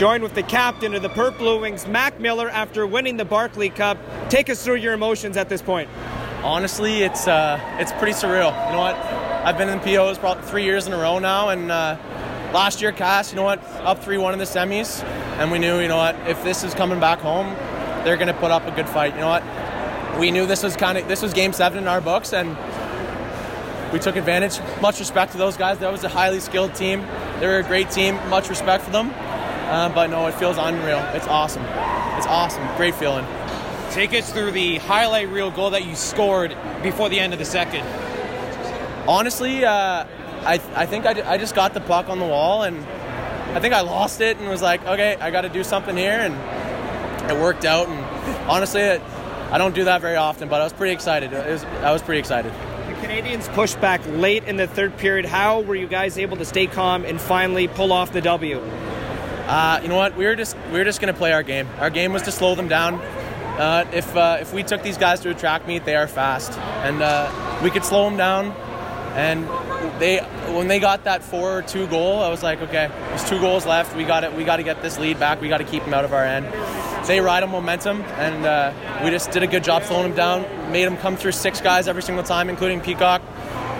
joined with the captain of the Perth Blue Wings, Mac Miller, after winning the Barclay Cup. Take us through your emotions at this point. Honestly, it's uh, it's pretty surreal. You know what? I've been in POs probably three years in a row now, and uh, last year, Cass, you know what? Up three-one in the semis, and we knew, you know what? If this is coming back home, they're going to put up a good fight. You know what? We knew this was kind of this was Game Seven in our books, and we took advantage. Much respect to those guys. That was a highly skilled team. They were a great team. Much respect for them. Uh, but no, it feels unreal. It's awesome. It's awesome. Great feeling. Take us through the highlight reel goal that you scored before the end of the second. Honestly, uh, I, I think I, I just got the puck on the wall and I think I lost it and was like, okay, I got to do something here. And it worked out. And honestly, it, I don't do that very often, but I was pretty excited. Was, I was pretty excited. The Canadians pushed back late in the third period. How were you guys able to stay calm and finally pull off the W? Uh, you know what? We were just we were just going to play our game. Our game was to slow them down. Uh, if uh, if we took these guys to a track meet, they are fast, and uh, we could slow them down. And they when they got that four or two goal, I was like, okay, there's two goals left. We got it. We got to get this lead back. We got to keep them out of our end. They ride on momentum, and uh, we just did a good job slowing them down. Made them come through six guys every single time, including Peacock.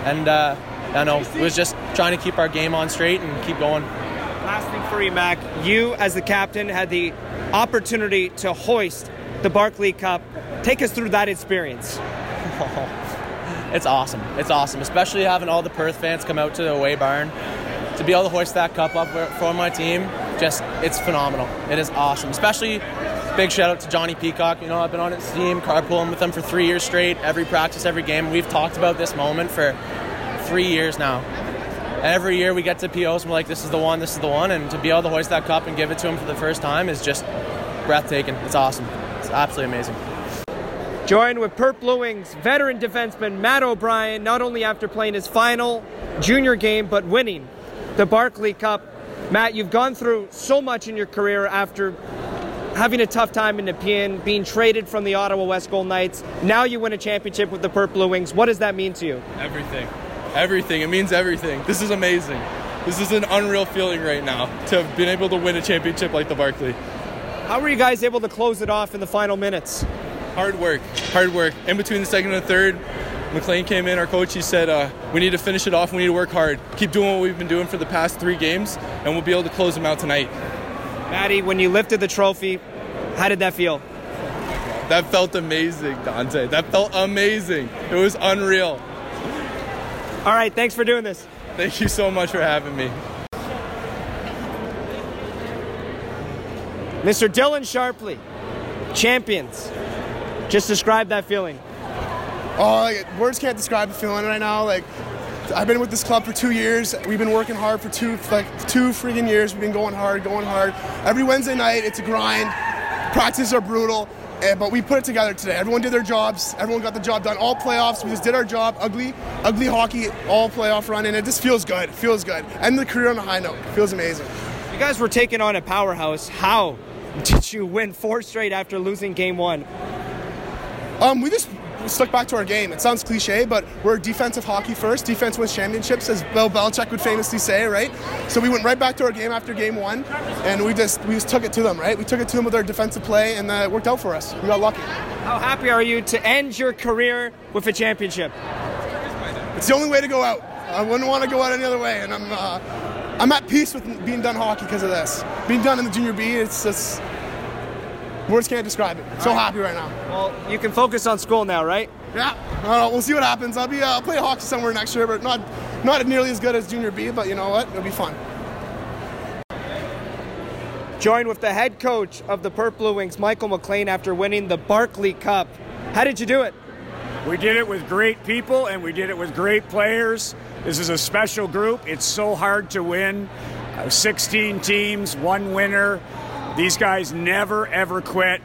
And uh, I know it was just trying to keep our game on straight and keep going. Last thing for you, Mac. You, as the captain, had the opportunity to hoist the Barclay Cup. Take us through that experience. it's awesome. It's awesome, especially having all the Perth fans come out to the away barn to be able to hoist that cup up for my team. Just it's phenomenal. It is awesome, especially. Big shout out to Johnny Peacock. You know, I've been on his team, carpooling with him for three years straight, every practice, every game. We've talked about this moment for three years now every year we get to POs and we're like, this is the one, this is the one. And to be able to hoist that cup and give it to him for the first time is just breathtaking. It's awesome. It's absolutely amazing. Joined with Perth Blue Wings veteran defenseman Matt O'Brien, not only after playing his final junior game, but winning the Barclay Cup. Matt, you've gone through so much in your career after having a tough time in Nepean, being traded from the Ottawa West Gold Knights. Now you win a championship with the Perth Blue Wings. What does that mean to you? Everything everything. It means everything. This is amazing. This is an unreal feeling right now to have been able to win a championship like the Barclay. How were you guys able to close it off in the final minutes? Hard work, hard work. In between the second and the third, McLean came in, our coach, he said, uh, we need to finish it off, we need to work hard. Keep doing what we've been doing for the past three games, and we'll be able to close them out tonight. Maddie, when you lifted the trophy, how did that feel? That felt amazing, Dante. That felt amazing. It was unreal. All right, thanks for doing this. Thank you so much for having me. Mr. Dylan Sharpley, champions. Just describe that feeling. Oh, like, words can't describe the feeling right now. Like, I've been with this club for two years. We've been working hard for two, like two freaking years. We've been going hard, going hard. Every Wednesday night, it's a grind. Practices are brutal. And, but we put it together today. Everyone did their jobs. Everyone got the job done. All playoffs. We just did our job. Ugly, ugly hockey. All playoff run, and it just feels good. Feels good. End the career on a high note. Feels amazing. You guys were taking on a powerhouse. How did you win four straight after losing game one? Um, we just stuck back to our game. It sounds cliche, but we're defensive hockey first. Defense wins championships, as Bill Belichick would famously say, right? So we went right back to our game after game one, and we just we just took it to them, right? We took it to them with our defensive play, and uh, it worked out for us. We got lucky. How happy are you to end your career with a championship? It's the only way to go out. I wouldn't want to go out any other way, and I'm uh, I'm at peace with being done hockey because of this. Being done in the junior B, it's just Words can't describe it. So happy right now. Well, you can focus on school now, right? Yeah. Uh, we'll see what happens. I'll be uh, I'll play hockey somewhere next year, but not not nearly as good as junior B. But you know what? It'll be fun. Joined with the head coach of the Perth Blue Wings, Michael McLean, after winning the Barclay Cup. How did you do it? We did it with great people and we did it with great players. This is a special group. It's so hard to win. Uh, 16 teams, one winner. These guys never ever quit,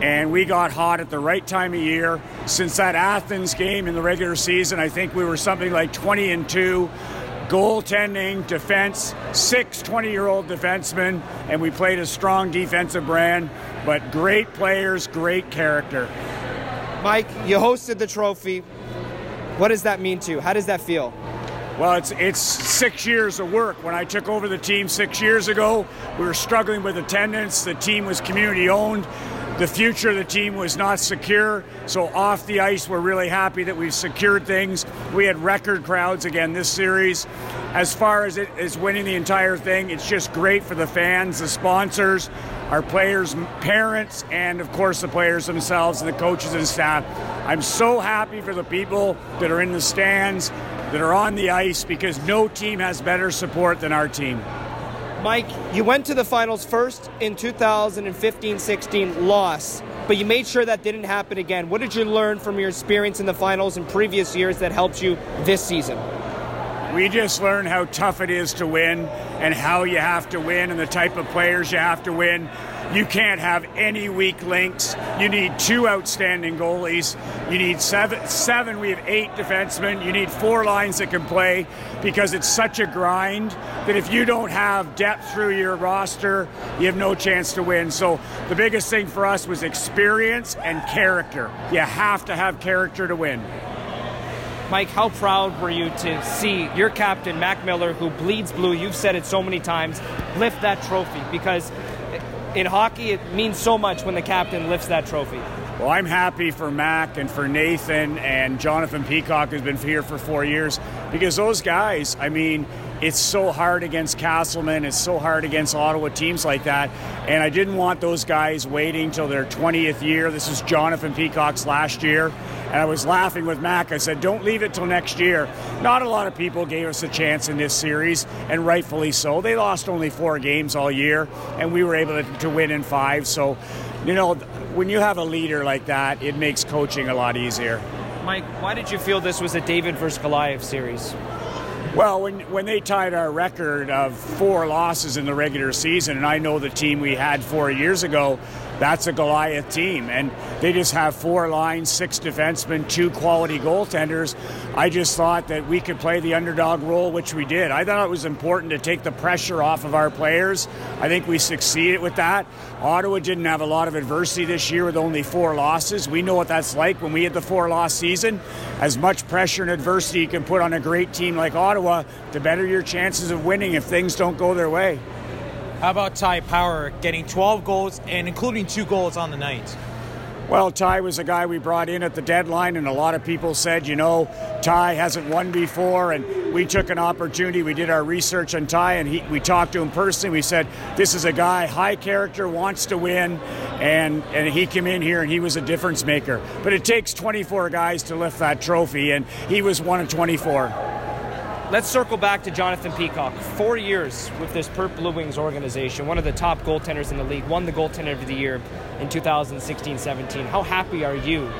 and we got hot at the right time of year. Since that Athens game in the regular season, I think we were something like 20 and 2. Goaltending, defense, six 20 year old defensemen, and we played a strong defensive brand, but great players, great character. Mike, you hosted the trophy. What does that mean to you? How does that feel? Well, it's it's six years of work. When I took over the team six years ago, we were struggling with attendance. The team was community owned. The future of the team was not secure. So off the ice, we're really happy that we've secured things. We had record crowds again this series. As far as it is winning the entire thing, it's just great for the fans, the sponsors, our players' parents, and of course the players themselves and the coaches and staff. I'm so happy for the people that are in the stands, that are on the ice, because no team has better support than our team. Mike, you went to the finals first in 2015 16, loss, but you made sure that didn't happen again. What did you learn from your experience in the finals in previous years that helped you this season? We just learned how tough it is to win and how you have to win and the type of players you have to win. You can't have any weak links. You need two outstanding goalies. You need seven. Seven. We have eight defensemen. You need four lines that can play because it's such a grind that if you don't have depth through your roster, you have no chance to win. So the biggest thing for us was experience and character. You have to have character to win. Mike, how proud were you to see your captain, Mac Miller, who bleeds blue, you've said it so many times, lift that trophy? Because in hockey, it means so much when the captain lifts that trophy. Well, I'm happy for Mac and for Nathan and Jonathan Peacock, who's been here for four years, because those guys, I mean, it's so hard against Casselman, it's so hard against Ottawa teams like that. And I didn't want those guys waiting till their 20th year. This is Jonathan Peacock's last year. And I was laughing with Mac. I said, don't leave it till next year. Not a lot of people gave us a chance in this series, and rightfully so. They lost only four games all year, and we were able to, win in five. So, you know, when you have a leader like that, it makes coaching a lot easier. Mike, why did you feel this was a David versus Goliath series? Well, when, when they tied our record of four losses in the regular season, and I know the team we had four years ago, that's a Goliath team. And they just have four lines, six defensemen, two quality goaltenders. I just thought that we could play the underdog role, which we did. I thought it was important to take the pressure off of our players. I think we succeeded with that. Ottawa didn't have a lot of adversity this year with only four losses. We know what that's like when we had the four loss season. As much pressure and adversity you can put on a great team like Ottawa, the better your chances of winning if things don't go their way. How about Ty Power getting 12 goals and including two goals on the night? Well, Ty was a guy we brought in at the deadline, and a lot of people said, you know, Ty hasn't won before, and we took an opportunity. We did our research on Ty, and he, we talked to him personally. We said, this is a guy, high character, wants to win, and, and he came in here and he was a difference maker. But it takes 24 guys to lift that trophy, and he was one of 24. Let's circle back to Jonathan Peacock. Four years with this Perth Blue Wings organization, one of the top goaltenders in the league, won the goaltender of the year in 2016-17. How happy are you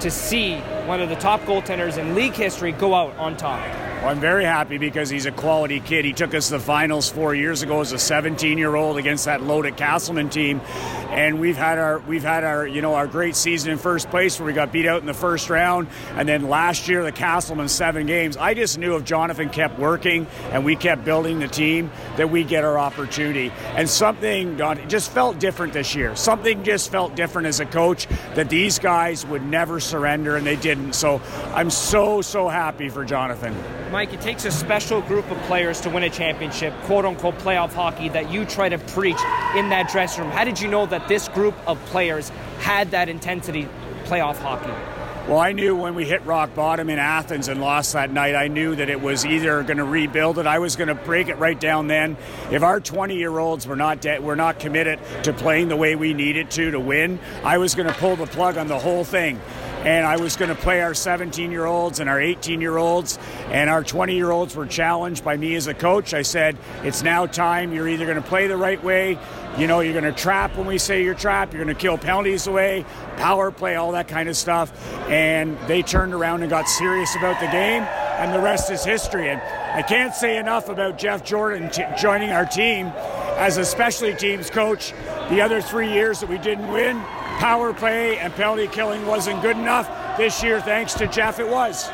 to see one of the top goaltenders in league history go out on top? Well, I'm very happy because he's a quality kid. He took us to the finals four years ago as a 17 year old against that loaded Casselman team, and we've had our we've had our you know our great season in first place where we got beat out in the first round, and then last year the Casselman seven games. I just knew if Jonathan kept working and we kept building the team that we get our opportunity. And something just felt different this year. Something just felt different as a coach that these guys would never surrender, and they didn't. So I'm so so happy for Jonathan. Mike, it takes a special group of players to win a championship, quote unquote playoff hockey, that you try to preach in that dressing room. How did you know that this group of players had that intensity playoff hockey? Well, I knew when we hit rock bottom in Athens and lost that night, I knew that it was either going to rebuild it. I was going to break it right down then. If our 20 year olds were not de- were not committed to playing the way we needed to to win, I was going to pull the plug on the whole thing and I was going to play our 17 year olds and our 18 year olds, and our 20 year olds were challenged by me as a coach. I said, It's now time. You're either going to play the right way, you know, you're going to trap when we say you're trapped, you're going to kill penalties away, power play, all that kind of stuff. And they turned around and got serious about the game, and the rest is history. And I can't say enough about Jeff Jordan t- joining our team as a specialty teams coach. The other three years that we didn't win, power play and penalty killing wasn't good enough. This year, thanks to Jeff, it was.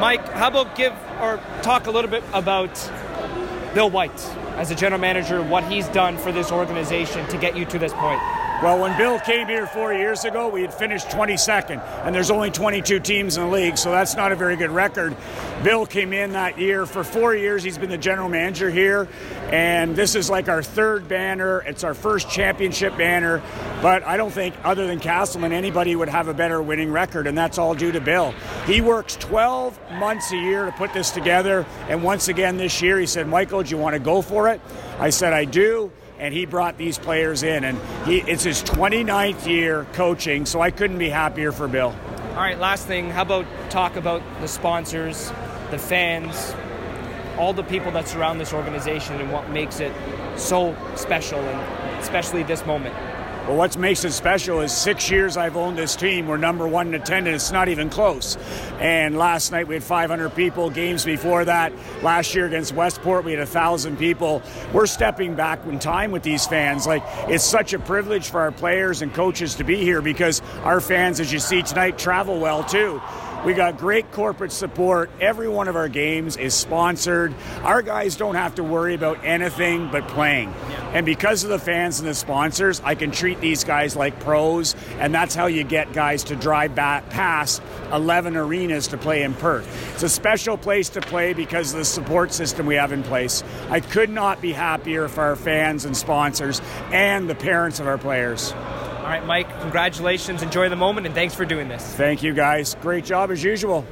Mike, how about give or talk a little bit about Bill White as a general manager, what he's done for this organization to get you to this point? Well, when Bill came here four years ago, we had finished 22nd, and there's only 22 teams in the league, so that's not a very good record. Bill came in that year. For four years, he's been the general manager here, and this is like our third banner. It's our first championship banner, but I don't think, other than Casselman, anybody would have a better winning record, and that's all due to Bill. He works 12 months a year to put this together, and once again this year, he said, Michael, do you want to go for it? I said, I do and he brought these players in. And he, it's his 29th year coaching, so I couldn't be happier for Bill. All right, last thing. How about talk about the sponsors, the fans, all the people that surround this organization, and what makes it so special, and especially this moment. Well, what makes it special is six years I've owned this team. We're number one in attendance. It's not even close. And last night we had 500 people. Games before that, last year against Westport, we had 1,000 people. We're stepping back in time with these fans. Like, it's such a privilege for our players and coaches to be here because our fans, as you see tonight, travel well too. We got great corporate support. Every one of our games is sponsored. Our guys don't have to worry about anything but playing. And because of the fans and the sponsors, I can treat these guys like pros, and that's how you get guys to drive back past 11 arenas to play in Perth. It's a special place to play because of the support system we have in place. I could not be happier for our fans and sponsors and the parents of our players. All right, Mike, congratulations. Enjoy the moment, and thanks for doing this. Thank you, guys. Great job as usual.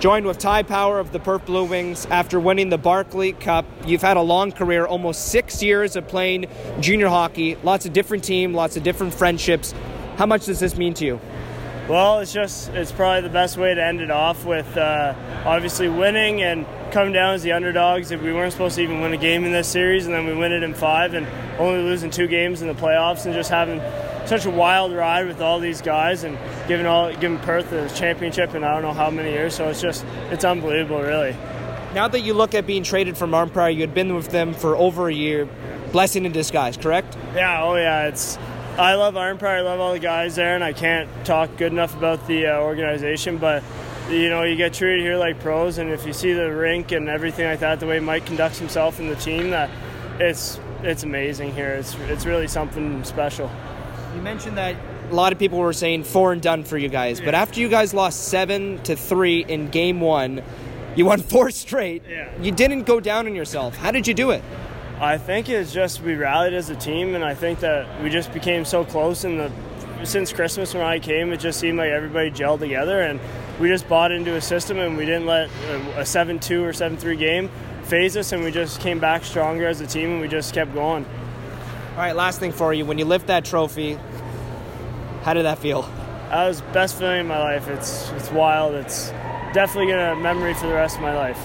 Joined with Ty Power of the Perth Blue Wings after winning the Barclay Cup. You've had a long career, almost six years of playing junior hockey, lots of different teams, lots of different friendships. How much does this mean to you? Well, it's just it's probably the best way to end it off with uh, obviously winning and coming down as the underdogs. If we weren't supposed to even win a game in this series, and then we win it in five, and only losing two games in the playoffs, and just having such a wild ride with all these guys and giving all giving Perth the championship in I don't know how many years. So it's just it's unbelievable, really. Now that you look at being traded from Arnprior, you had been with them for over a year. Blessing in disguise, correct? Yeah. Oh yeah. It's I love Arnprior. I love all the guys there, and I can't talk good enough about the uh, organization, but. You know, you get treated here like pros, and if you see the rink and everything like that, the way Mike conducts himself and the team, that it's it's amazing here. It's it's really something special. You mentioned that a lot of people were saying four and done for you guys, but after you guys lost seven to three in game one, you won four straight. Yeah. You didn't go down on yourself. How did you do it? I think it's just we rallied as a team, and I think that we just became so close. In the since Christmas when I came, it just seemed like everybody gelled together, and we just bought into a system, and we didn't let a seven-two or seven-three game phase us, and we just came back stronger as a team, and we just kept going. All right, last thing for you. When you lift that trophy, how did that feel? That was best feeling in my life. It's it's wild. It's definitely gonna memory for the rest of my life.